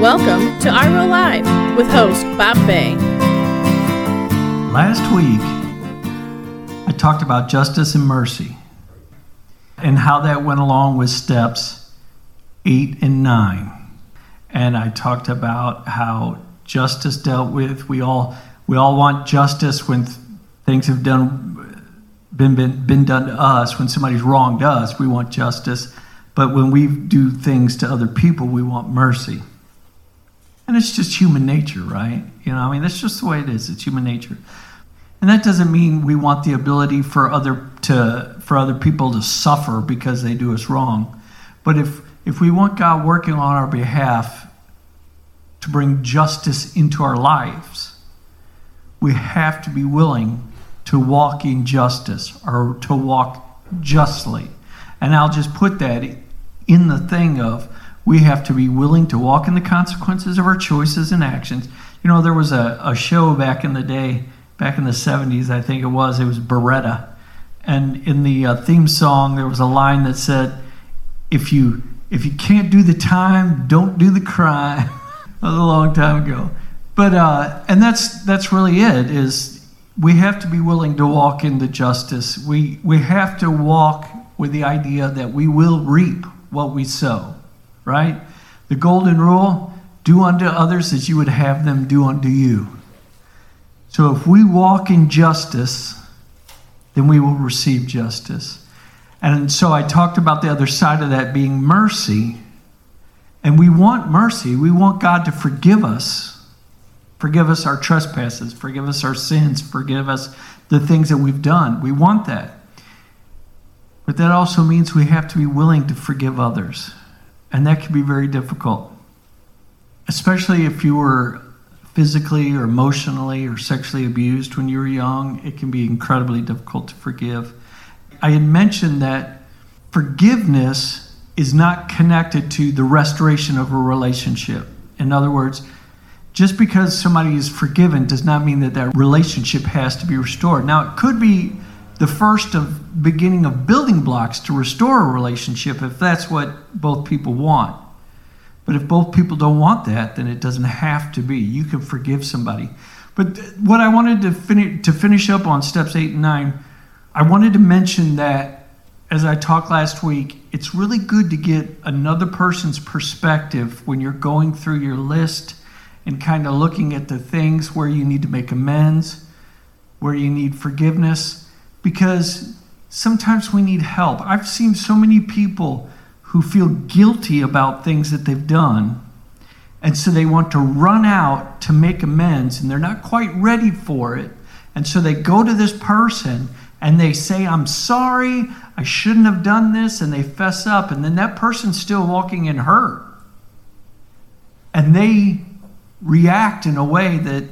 Welcome to IRO Live with host Bob Bay. Last week, I talked about justice and mercy and how that went along with steps eight and nine. And I talked about how justice dealt with we all we all want justice when th- things have done been, been been done to us when somebody's wronged us we want justice but when we do things to other people we want mercy and it's just human nature right? You know i mean that's just the way it is. It's human nature. And that doesn't mean we want the ability for other to for other people to suffer because they do us wrong. But if if we want god working on our behalf to bring justice into our lives, we have to be willing to walk in justice or to walk justly. And I'll just put that in the thing of we have to be willing to walk in the consequences of our choices and actions. You know, there was a, a show back in the day, back in the 70s, I think it was, it was Baretta. And in the uh, theme song, there was a line that said, if you if you can't do the time, don't do the crime. That was a long time ago. But uh, and that's that's really it. Is we have to be willing to walk into justice. We we have to walk with the idea that we will reap what we sow. Right? The golden rule: do unto others as you would have them do unto you. So if we walk in justice, then we will receive justice. And so I talked about the other side of that being mercy and we want mercy. We want God to forgive us. Forgive us our trespasses. Forgive us our sins. Forgive us the things that we've done. We want that. But that also means we have to be willing to forgive others. And that can be very difficult, especially if you were physically or emotionally or sexually abused when you were young. It can be incredibly difficult to forgive. I had mentioned that forgiveness is not connected to the restoration of a relationship. In other words, just because somebody is forgiven does not mean that that relationship has to be restored. Now, it could be the first of beginning of building blocks to restore a relationship if that's what both people want. But if both people don't want that, then it doesn't have to be. You can forgive somebody. But what I wanted to finish to finish up on steps 8 and 9, I wanted to mention that as I talked last week, it's really good to get another person's perspective when you're going through your list and kind of looking at the things where you need to make amends, where you need forgiveness, because sometimes we need help. I've seen so many people who feel guilty about things that they've done, and so they want to run out to make amends, and they're not quite ready for it. And so they go to this person and they say, I'm sorry, I shouldn't have done this, and they fess up, and then that person's still walking in hurt. And they react in a way that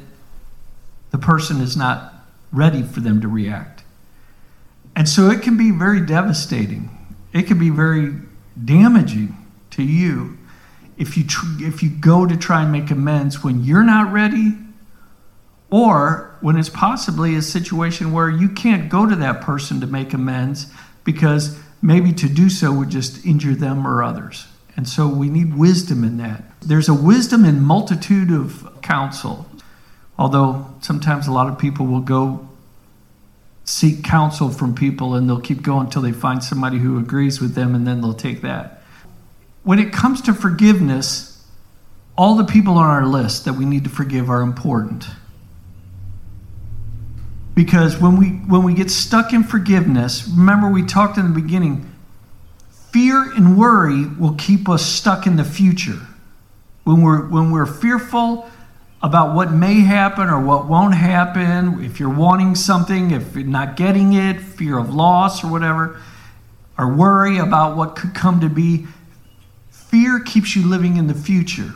the person is not ready for them to react. And so it can be very devastating. It can be very damaging to you if you, tr- if you go to try and make amends when you're not ready or when it's possibly a situation where you can't go to that person to make amends because maybe to do so would just injure them or others. And so we need wisdom in that. There's a wisdom in multitude of counsel. Although sometimes a lot of people will go seek counsel from people and they'll keep going until they find somebody who agrees with them and then they'll take that. When it comes to forgiveness, all the people on our list that we need to forgive are important. Because when we when we get stuck in forgiveness, remember we talked in the beginning, fear and worry will keep us stuck in the future. When we're when we're fearful about what may happen or what won't happen, if you're wanting something, if you're not getting it, fear of loss or whatever, or worry about what could come to be, fear keeps you living in the future.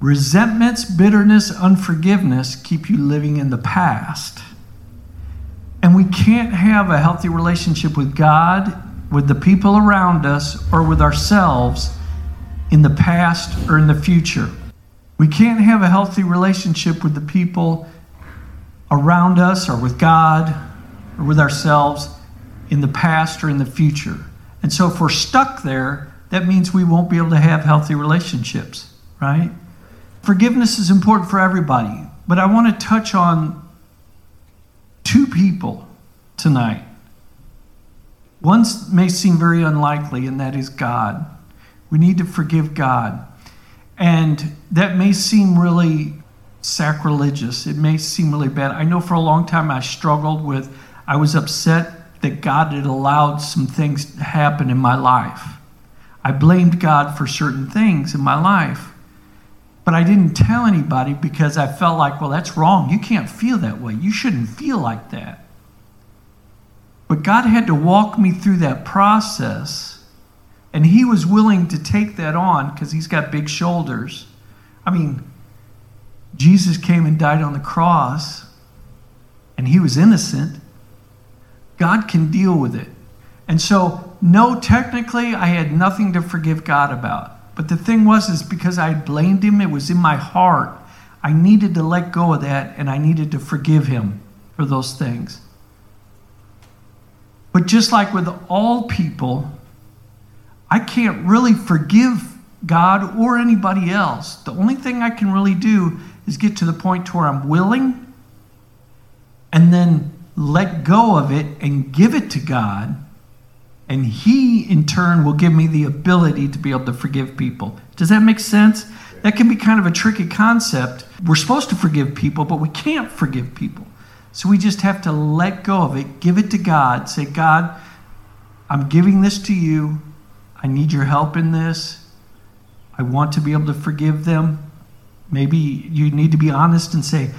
Resentments, bitterness, unforgiveness keep you living in the past. And we can't have a healthy relationship with God, with the people around us, or with ourselves in the past or in the future. We can't have a healthy relationship with the people around us, or with God, or with ourselves in the past or in the future. And so if we're stuck there, that means we won't be able to have healthy relationships, right? Forgiveness is important for everybody, but I want to touch on two people tonight. One may seem very unlikely, and that is God. We need to forgive God. And that may seem really sacrilegious. It may seem really bad. I know for a long time I struggled with, I was upset that God had allowed some things to happen in my life. I blamed God for certain things in my life. But I didn't tell anybody because I felt like, well, that's wrong. You can't feel that way. You shouldn't feel like that. But God had to walk me through that process. And He was willing to take that on because He's got big shoulders. I mean, Jesus came and died on the cross, and He was innocent. God can deal with it. And so, no, technically, I had nothing to forgive God about. But the thing was, is because I blamed him, it was in my heart. I needed to let go of that and I needed to forgive him for those things. But just like with all people, I can't really forgive God or anybody else. The only thing I can really do is get to the point to where I'm willing and then let go of it and give it to God and He, in turn, will give me the ability to be able to forgive people. Does that make sense? That can be kind of a tricky concept. We're supposed to forgive people, but we can't forgive people. So we just have to let go of it, give it to God, say, God, I'm giving this to you. I need your help in this. I want to be able to forgive them. Maybe you need to be honest and say,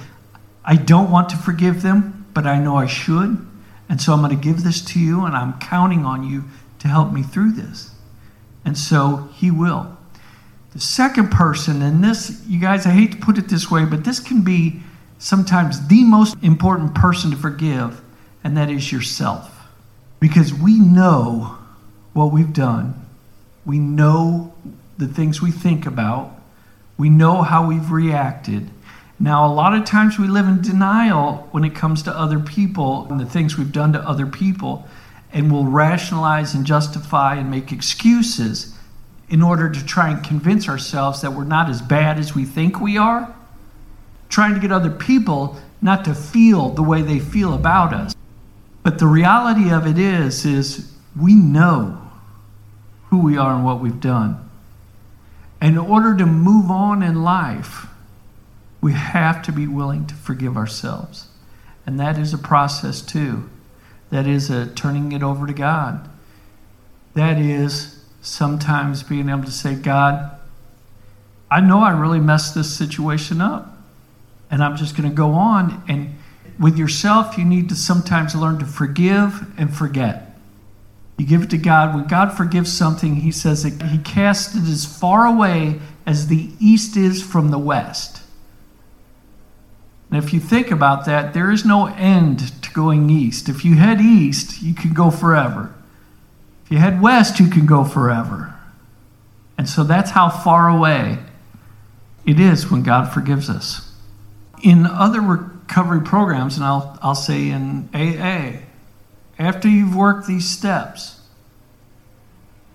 I don't want to forgive them, but I know I should. And so I'm going to give this to you, and I'm counting on you to help me through this. And so he will. The second person, and this, you guys, I hate to put it this way, but this can be sometimes the most important person to forgive, and that is yourself. Because we know what we've done, we know the things we think about, we know how we've reacted, now, a lot of times we live in denial when it comes to other people and the things we've done to other people, and we'll rationalize and justify and make excuses in order to try and convince ourselves that we're not as bad as we think we are, trying to get other people not to feel the way they feel about us. But the reality of it is is we know who we are and what we've done. And In order to move on in life, we have to be willing to forgive ourselves. And that is a process too. That is a turning it over to God. That is sometimes being able to say, God, I know I really messed this situation up. And I'm just going to go on. And with yourself, you need to sometimes learn to forgive and forget. You give it to God. When God forgives something, He says that He casts it as far away as the east is from the west. And if you think about that, there is no end to going east. If you head east, you can go forever. If you head west, you can go forever. And so that's how far away it is when God forgives us. In other recovery programs, and I'll, I'll say in AA, after you've worked these steps,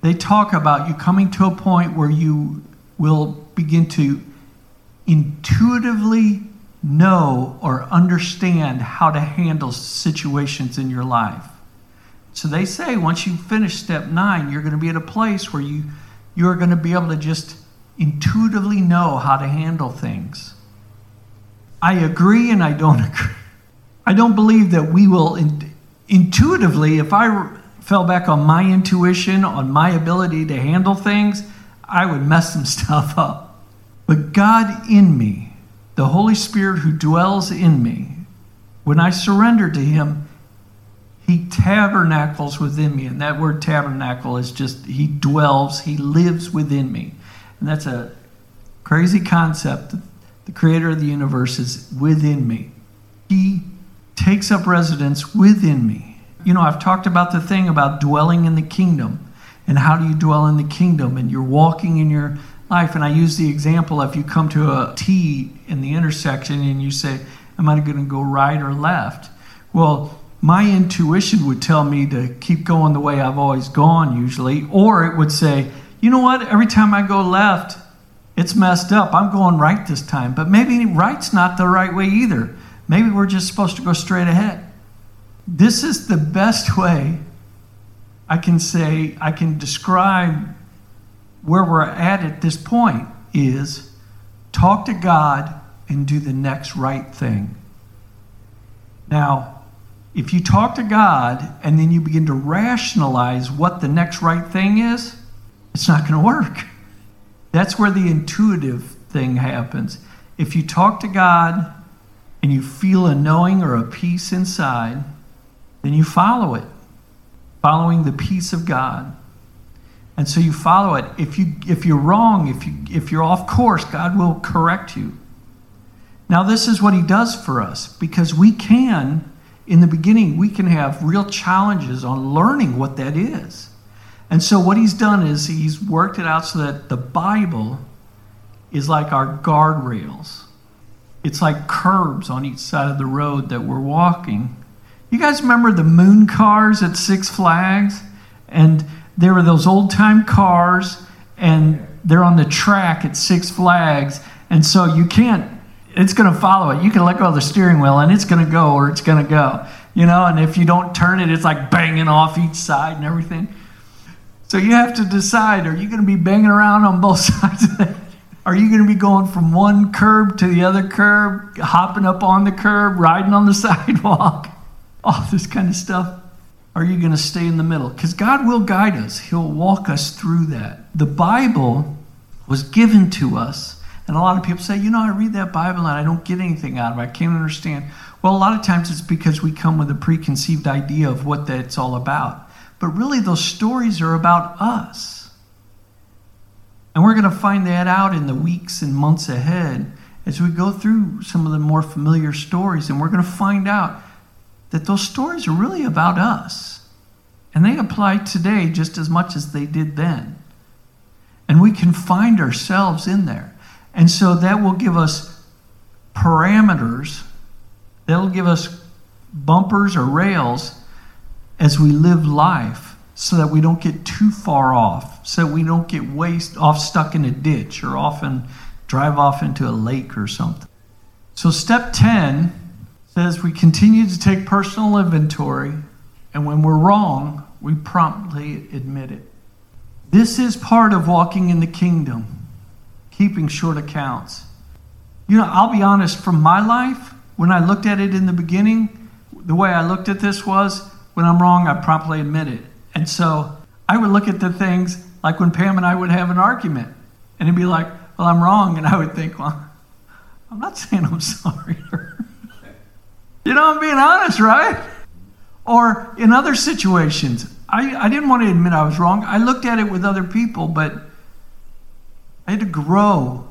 they talk about you coming to a point where you will begin to intuitively know or understand how to handle situations in your life. So they say once you finish step nine, you're going to be at a place where you, you're going to be able to just intuitively know how to handle things. I agree and I don't agree. I don't believe that we will in, intuitively, if I fell back on my intuition, on my ability to handle things, I would mess some stuff up. But God in me, the Holy Spirit who dwells in me, when I surrender to Him, He tabernacles within me. And that word tabernacle is just, He dwells, He lives within me. And that's a crazy concept. The Creator of the universe is within me. He takes up residence within me. You know, I've talked about the thing about dwelling in the kingdom. And how do you dwell in the kingdom? And you're walking in your life. And I use the example if you come to a T in the intersection and you say, Am I going to go right or left? Well, my intuition would tell me to keep going the way I've always gone, usually, or it would say, you know what? Every time I go left, it's messed up. I'm going right this time. But maybe right's not the right way either. Maybe we're just supposed to go straight ahead. This is the best way I can say, I can describe where we're at at this point is talk to God and do the next right thing. Now, if you talk to God and then you begin to rationalize what the next right thing is, it's not going to work. That's where the intuitive thing happens. If you talk to God and you feel a knowing or a peace inside, then you follow it, following the peace of God. And so you follow it. If you if you're wrong, if you if you're off course, God will correct you. Now this is what he does for us because we can in the beginning we can have real challenges on learning what that is. And so what he's done is he's worked it out so that the Bible is like our guardrails. It's like curbs on each side of the road that we're walking. You guys remember the moon cars at Six Flags? And there were those old time cars, and they're on the track at Six Flags. And so you can't, it's going to follow it. You can let go of the steering wheel, and it's going to go or it's going to go. You know, and if you don't turn it, it's like banging off each side and everything. So you have to decide are you going to be banging around on both sides of? Are you going to be going from one curb to the other curb, hopping up on the curb, riding on the sidewalk, all this kind of stuff? Are you going to stay in the middle? Because God will guide us, He'll walk us through that. The Bible was given to us. And a lot of people say, you know, I read that Bible and I don't get anything out of it. I can't understand. Well, a lot of times it's because we come with a preconceived idea of what that's all about. But really, those stories are about us. And we're going to find that out in the weeks and months ahead as we go through some of the more familiar stories. And we're going to find out that those stories are really about us. And they apply today just as much as they did then. And we can find ourselves in there. And so that will give us parameters, that'll give us bumpers or rails as we live life so that we don't get too far off, so we don't get waste off stuck in a ditch or often drive off into a lake or something. So step 10 says we continue to take personal inventory, and when we're wrong, we promptly admit it. This is part of walking in the kingdom, keeping short accounts. You know, I'll be honest, from my life, when I looked at it in the beginning, the way I looked at this was when I'm wrong, I promptly admit it. And so I would look at the things like when Pam and I would have an argument, and it'd be like, well, I'm wrong. And I would think, well, I'm not saying I'm sorry. You know, I'm being honest, right? Or in other situations, I, I didn't want to admit I was wrong. I looked at it with other people, but I had to grow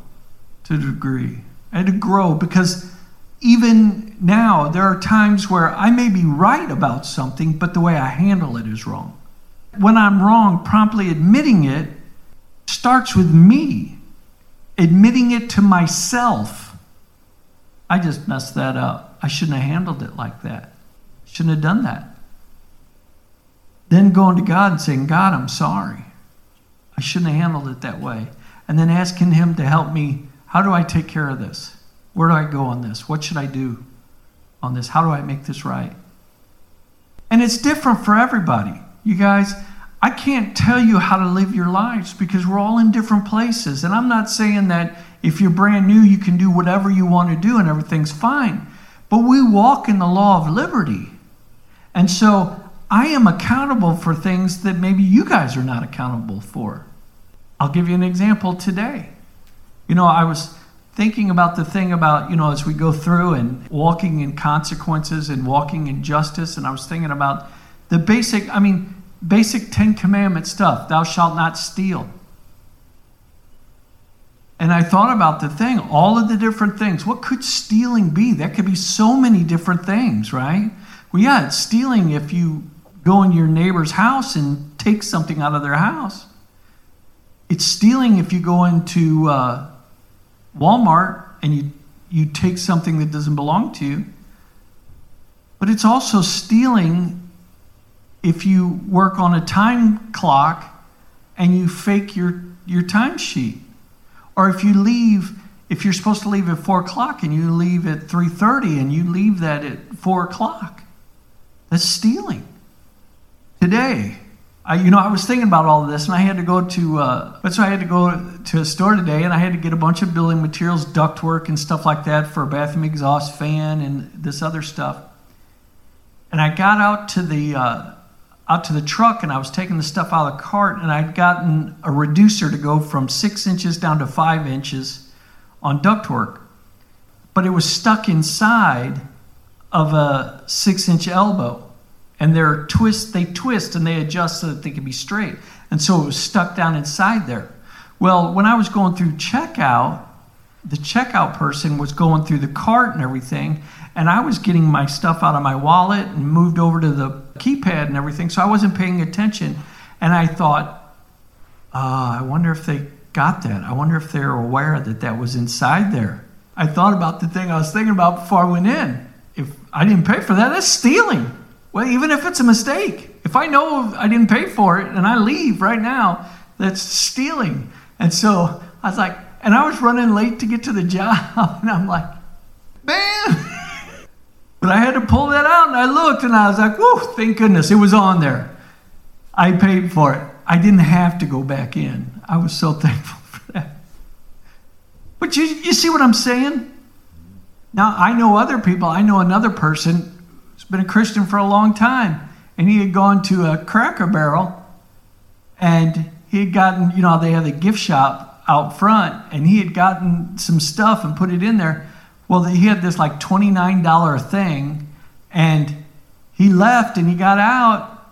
to a degree. I had to grow because even now, there are times where I may be right about something, but the way I handle it is wrong. When I'm wrong, promptly admitting it starts with me, admitting it to myself. I just messed that up. I shouldn't have handled it like that. Shouldn't have done that. Then going to God and saying, God, I'm sorry. I shouldn't have handled it that way. And then asking Him to help me. How do I take care of this? Where do I go on this? What should I do on this? How do I make this right? And it's different for everybody. You guys, I can't tell you how to live your lives because we're all in different places. And I'm not saying that if you're brand new, you can do whatever you want to do and everything's fine. But we walk in the law of liberty. And so I am accountable for things that maybe you guys are not accountable for. I'll give you an example today. You know, I was thinking about the thing about, you know, as we go through and walking in consequences and walking in justice, and I was thinking about the basic, I mean, basic Ten Commandment stuff thou shalt not steal. And I thought about the thing, all of the different things. What could stealing be? That could be so many different things, right? Well, yeah, it's stealing if you go in your neighbor's house and take something out of their house. It's stealing if you go into uh, Walmart and you, you take something that doesn't belong to you. But it's also stealing if you work on a time clock and you fake your, your timesheet. Or if you leave, if you're supposed to leave at 4 o'clock and you leave at 3.30 and you leave that at 4 o'clock, that's stealing. Today, I, you know, I was thinking about all of this, and I had to go to. Uh, that's why I had to go to a store today, and I had to get a bunch of building materials, ductwork, and stuff like that for a bathroom exhaust fan and this other stuff. And I got out to the uh, out to the truck, and I was taking the stuff out of the cart, and I'd gotten a reducer to go from six inches down to five inches on ductwork, but it was stuck inside of a six-inch elbow and they're twist they twist and they adjust so that they can be straight. And so it was stuck down inside there. Well when i was going through checkout the checkout person was going through the cart and everything and i was getting my stuff out of my wallet and moved over to the keypad and everything so i wasn't paying attention and i thought uh, i wonder if they got that i wonder if they're aware that that was inside there i thought about the thing i was thinking about before i went in if i didn't pay for that that's stealing well, even if it's a mistake, if I know I didn't pay for it and I leave right now, that's stealing. And so I was like, and I was running late to get to the job, and I'm like, man. But I had to pull that out, and I looked, and I was like, whoa, thank goodness it was on there. I paid for it. I didn't have to go back in. I was so thankful for that. But you, you see what I'm saying? Now, I know other people. I know another person who's been a Christian for a long time. And he had gone to a Cracker Barrel and he had gotten, you know, they have a gift shop out front and he had gotten some stuff and put it in there. Well, he had this like $29 thing and he left and he got out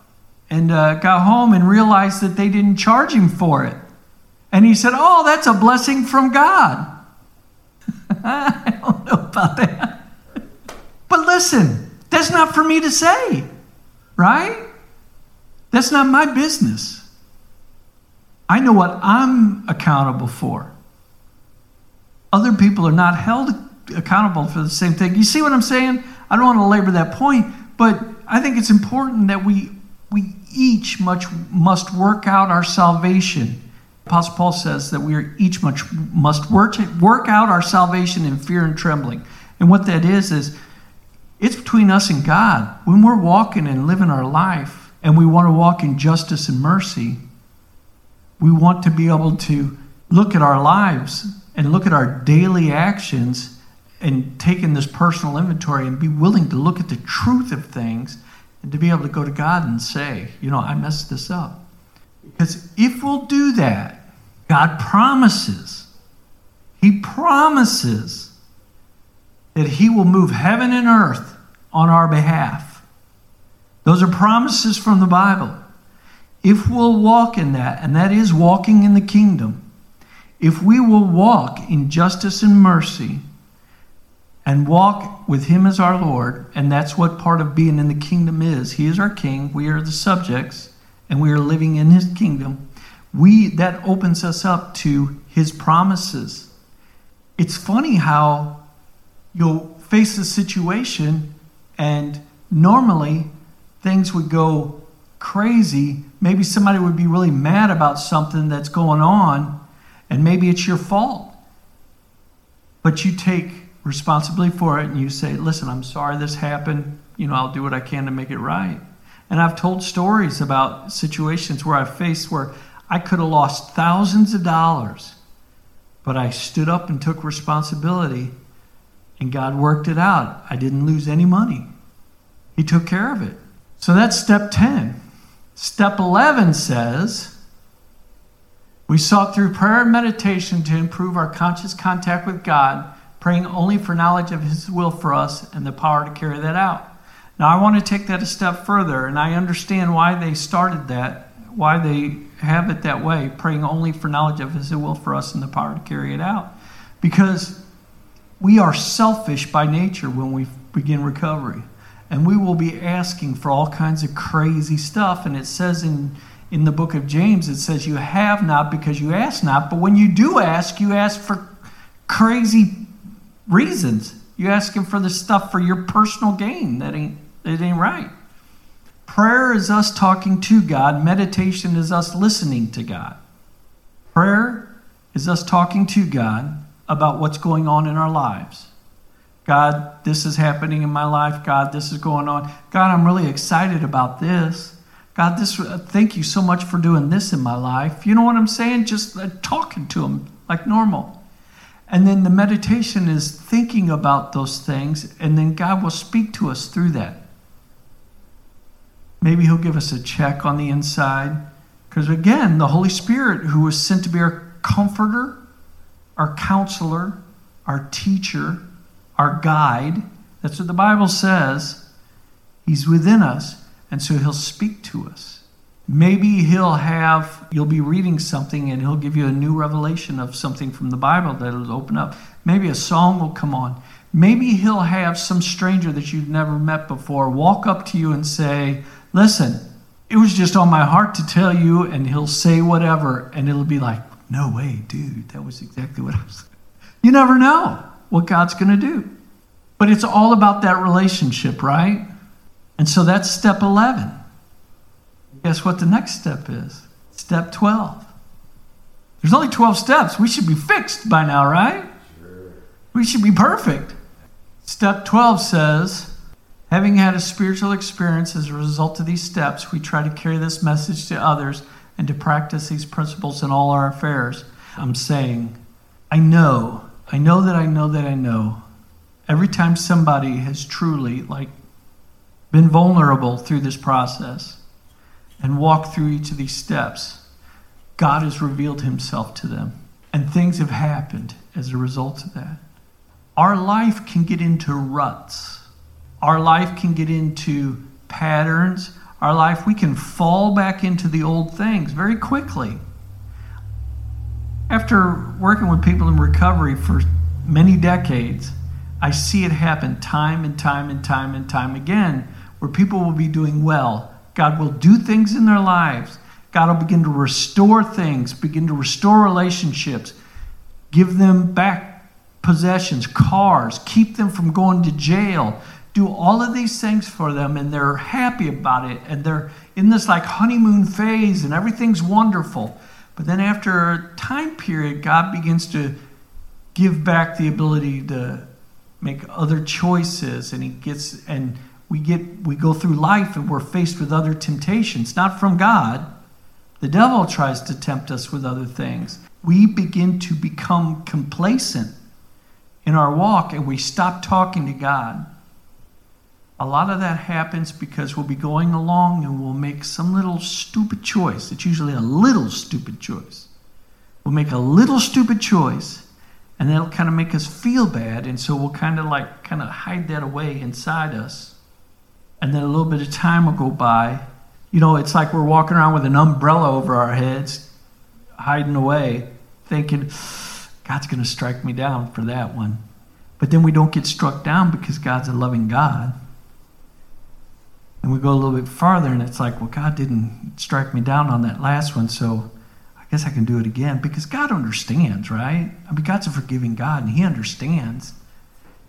and uh, got home and realized that they didn't charge him for it. And he said, Oh, that's a blessing from God. I don't know about that. But listen, that's not for me to say, right? That's not my business. I know what I'm accountable for. Other people are not held accountable for the same thing. You see what I'm saying? I don't want to labor that point, but I think it's important that we we each much must work out our salvation. Apostle Paul says that we are each much must work, work out our salvation in fear and trembling. And what that is is it's between us and God. When we're walking and living our life and we want to walk in justice and mercy, we want to be able to look at our lives and look at our daily actions and taking this personal inventory and be willing to look at the truth of things and to be able to go to God and say, you know, I messed this up. Because if we'll do that, God promises, He promises that He will move heaven and earth on our behalf. Those are promises from the Bible. If we'll walk in that, and that is walking in the kingdom, if we will walk in justice and mercy and walk with Him as our Lord, and that's what part of being in the kingdom is. He is our King, we are the subjects, and we are living in His kingdom. We that opens us up to His promises. It's funny how you'll face a situation and normally things would go crazy. Maybe somebody would be really mad about something that's going on, and maybe it's your fault. But you take responsibility for it and you say, Listen, I'm sorry this happened. You know, I'll do what I can to make it right. And I've told stories about situations where I've faced where I could have lost thousands of dollars, but I stood up and took responsibility and God worked it out. I didn't lose any money. He took care of it. So that's step 10. Step 11 says, we sought through prayer and meditation to improve our conscious contact with God, praying only for knowledge of His will for us and the power to carry that out. Now, I want to take that a step further, and I understand why they started that, why they have it that way, praying only for knowledge of His will for us and the power to carry it out. Because we are selfish by nature when we begin recovery. And we will be asking for all kinds of crazy stuff. And it says in, in the book of James, it says, You have not because you ask not. But when you do ask, you ask for crazy reasons. You ask him for the stuff for your personal gain. That ain't, it ain't right. Prayer is us talking to God, meditation is us listening to God. Prayer is us talking to God about what's going on in our lives. God, this is happening in my life. God, this is going on. God, I'm really excited about this. God, this uh, thank you so much for doing this in my life. You know what I'm saying? Just uh, talking to him like normal. And then the meditation is thinking about those things, and then God will speak to us through that. Maybe He'll give us a check on the inside. Because again, the Holy Spirit, who was sent to be our comforter, our counselor, our teacher, our guide, that's what the Bible says. He's within us, and so He'll speak to us. Maybe He'll have, you'll be reading something and He'll give you a new revelation of something from the Bible that'll open up. Maybe a song will come on. Maybe He'll have some stranger that you've never met before walk up to you and say, Listen, it was just on my heart to tell you, and he'll say whatever, and it'll be like, no way, dude, that was exactly what I was. You never know what God's going to do. But it's all about that relationship, right? And so that's step 11. Guess what the next step is? Step 12. There's only 12 steps. We should be fixed by now, right? Sure. We should be perfect. Step 12 says, Having had a spiritual experience as a result of these steps, we try to carry this message to others and to practice these principles in all our affairs. I'm saying, I know, I know that I know that I know. Every time somebody has truly, like, been vulnerable through this process and walk through each of these steps, God has revealed himself to them. And things have happened as a result of that. Our life can get into ruts our life can get into patterns. Our life, we can fall back into the old things very quickly. After working with people in recovery for many decades, I see it happen time and time and time and time again where people will be doing well. God will do things in their lives. God will begin to restore things, begin to restore relationships, give them back possessions, cars, keep them from going to jail, do all of these things for them and they're happy about it and they're in this like honeymoon phase and everything's wonderful. But then after a time period, God begins to give back the ability to make other choices and he gets and we get we go through life and we're faced with other temptations, not from God. The devil tries to tempt us with other things. We begin to become complacent in our walk and we stop talking to God a lot of that happens because we'll be going along and we'll make some little stupid choice. It's usually a little stupid choice. We'll make a little stupid choice, and that'll kind of make us feel bad. And so we'll kind of like kind of hide that away inside us. And then a little bit of time will go by. You know, it's like we're walking around with an umbrella over our heads, hiding away, thinking, God's going to strike me down for that one. But then we don't get struck down because God's a loving God. And we go a little bit farther, and it's like, well, God didn't strike me down on that last one, so I guess I can do it again because God understands, right? I mean, God's a forgiving God, and He understands.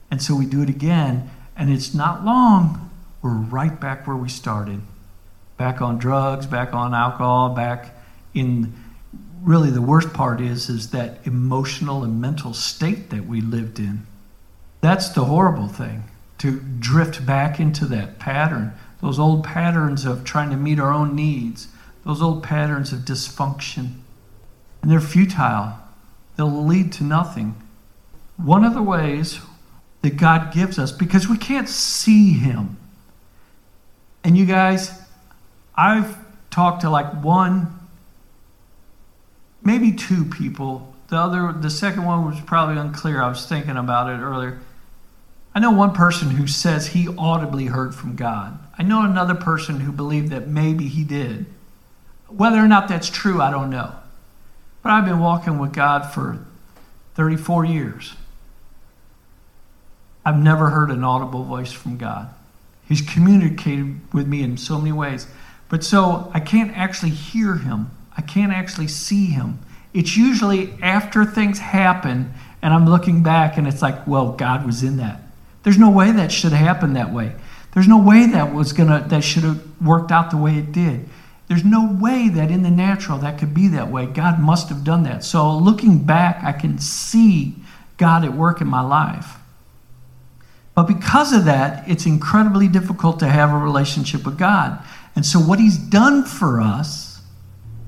And so we do it again, and it's not long, we're right back where we started. Back on drugs, back on alcohol, back in really the worst part is is that emotional and mental state that we lived in. That's the horrible thing to drift back into that pattern those old patterns of trying to meet our own needs, those old patterns of dysfunction. And they're futile, they'll lead to nothing. One of the ways that God gives us, because we can't see Him. And you guys, I've talked to like one, maybe two people. The other, the second one was probably unclear. I was thinking about it earlier. I know one person who says he audibly heard from God. I know another person who believed that maybe he did. Whether or not that's true, I don't know. But I've been walking with God for 34 years. I've never heard an audible voice from God. He's communicated with me in so many ways. But so I can't actually hear him, I can't actually see him. It's usually after things happen and I'm looking back and it's like, well, God was in that. There's no way that should happen that way. There's no way that was gonna that should have worked out the way it did. There's no way that in the natural that could be that way. God must have done that. So looking back, I can see God at work in my life. But because of that, it's incredibly difficult to have a relationship with God. And so, what He's done for us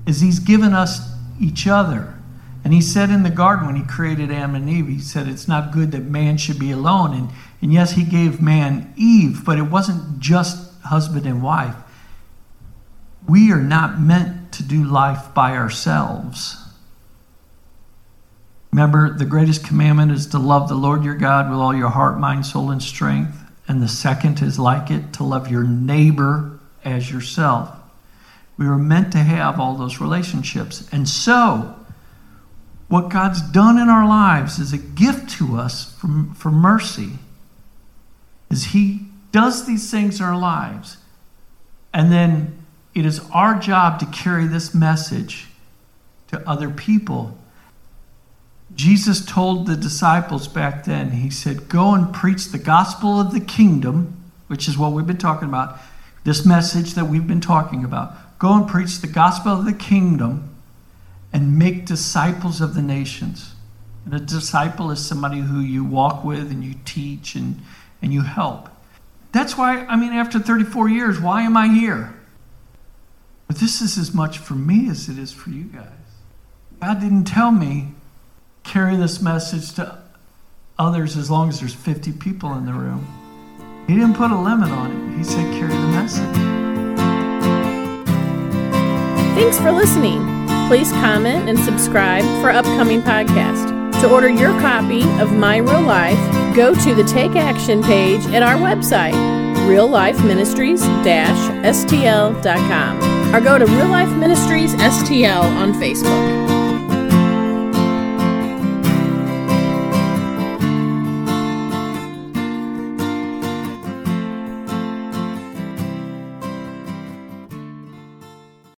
is He's given us each other. And He said in the garden when He created Adam and Eve, He said, It's not good that man should be alone. And, and yes, He gave man Eve, but it wasn't just husband and wife. We are not meant to do life by ourselves. Remember, the greatest commandment is to love the Lord your God with all your heart, mind, soul, and strength. And the second is like it to love your neighbor as yourself. We were meant to have all those relationships. And so, what God's done in our lives is a gift to us for, for mercy. Is He does these things in our lives. And then it is our job to carry this message to other people. Jesus told the disciples back then, He said, Go and preach the gospel of the kingdom, which is what we've been talking about, this message that we've been talking about. Go and preach the gospel of the kingdom and make disciples of the nations. And a disciple is somebody who you walk with and you teach and, and you help. That's why, I mean, after 34 years, why am I here? But this is as much for me as it is for you guys. God didn't tell me carry this message to others as long as there's 50 people in the room. He didn't put a limit on it. He said carry the message. Thanks for listening. Please comment and subscribe for upcoming podcasts. To order your copy of My Real Life, go to the Take Action page at our website, reallifeministries-stl.com or go to Real Life Ministries STL on Facebook.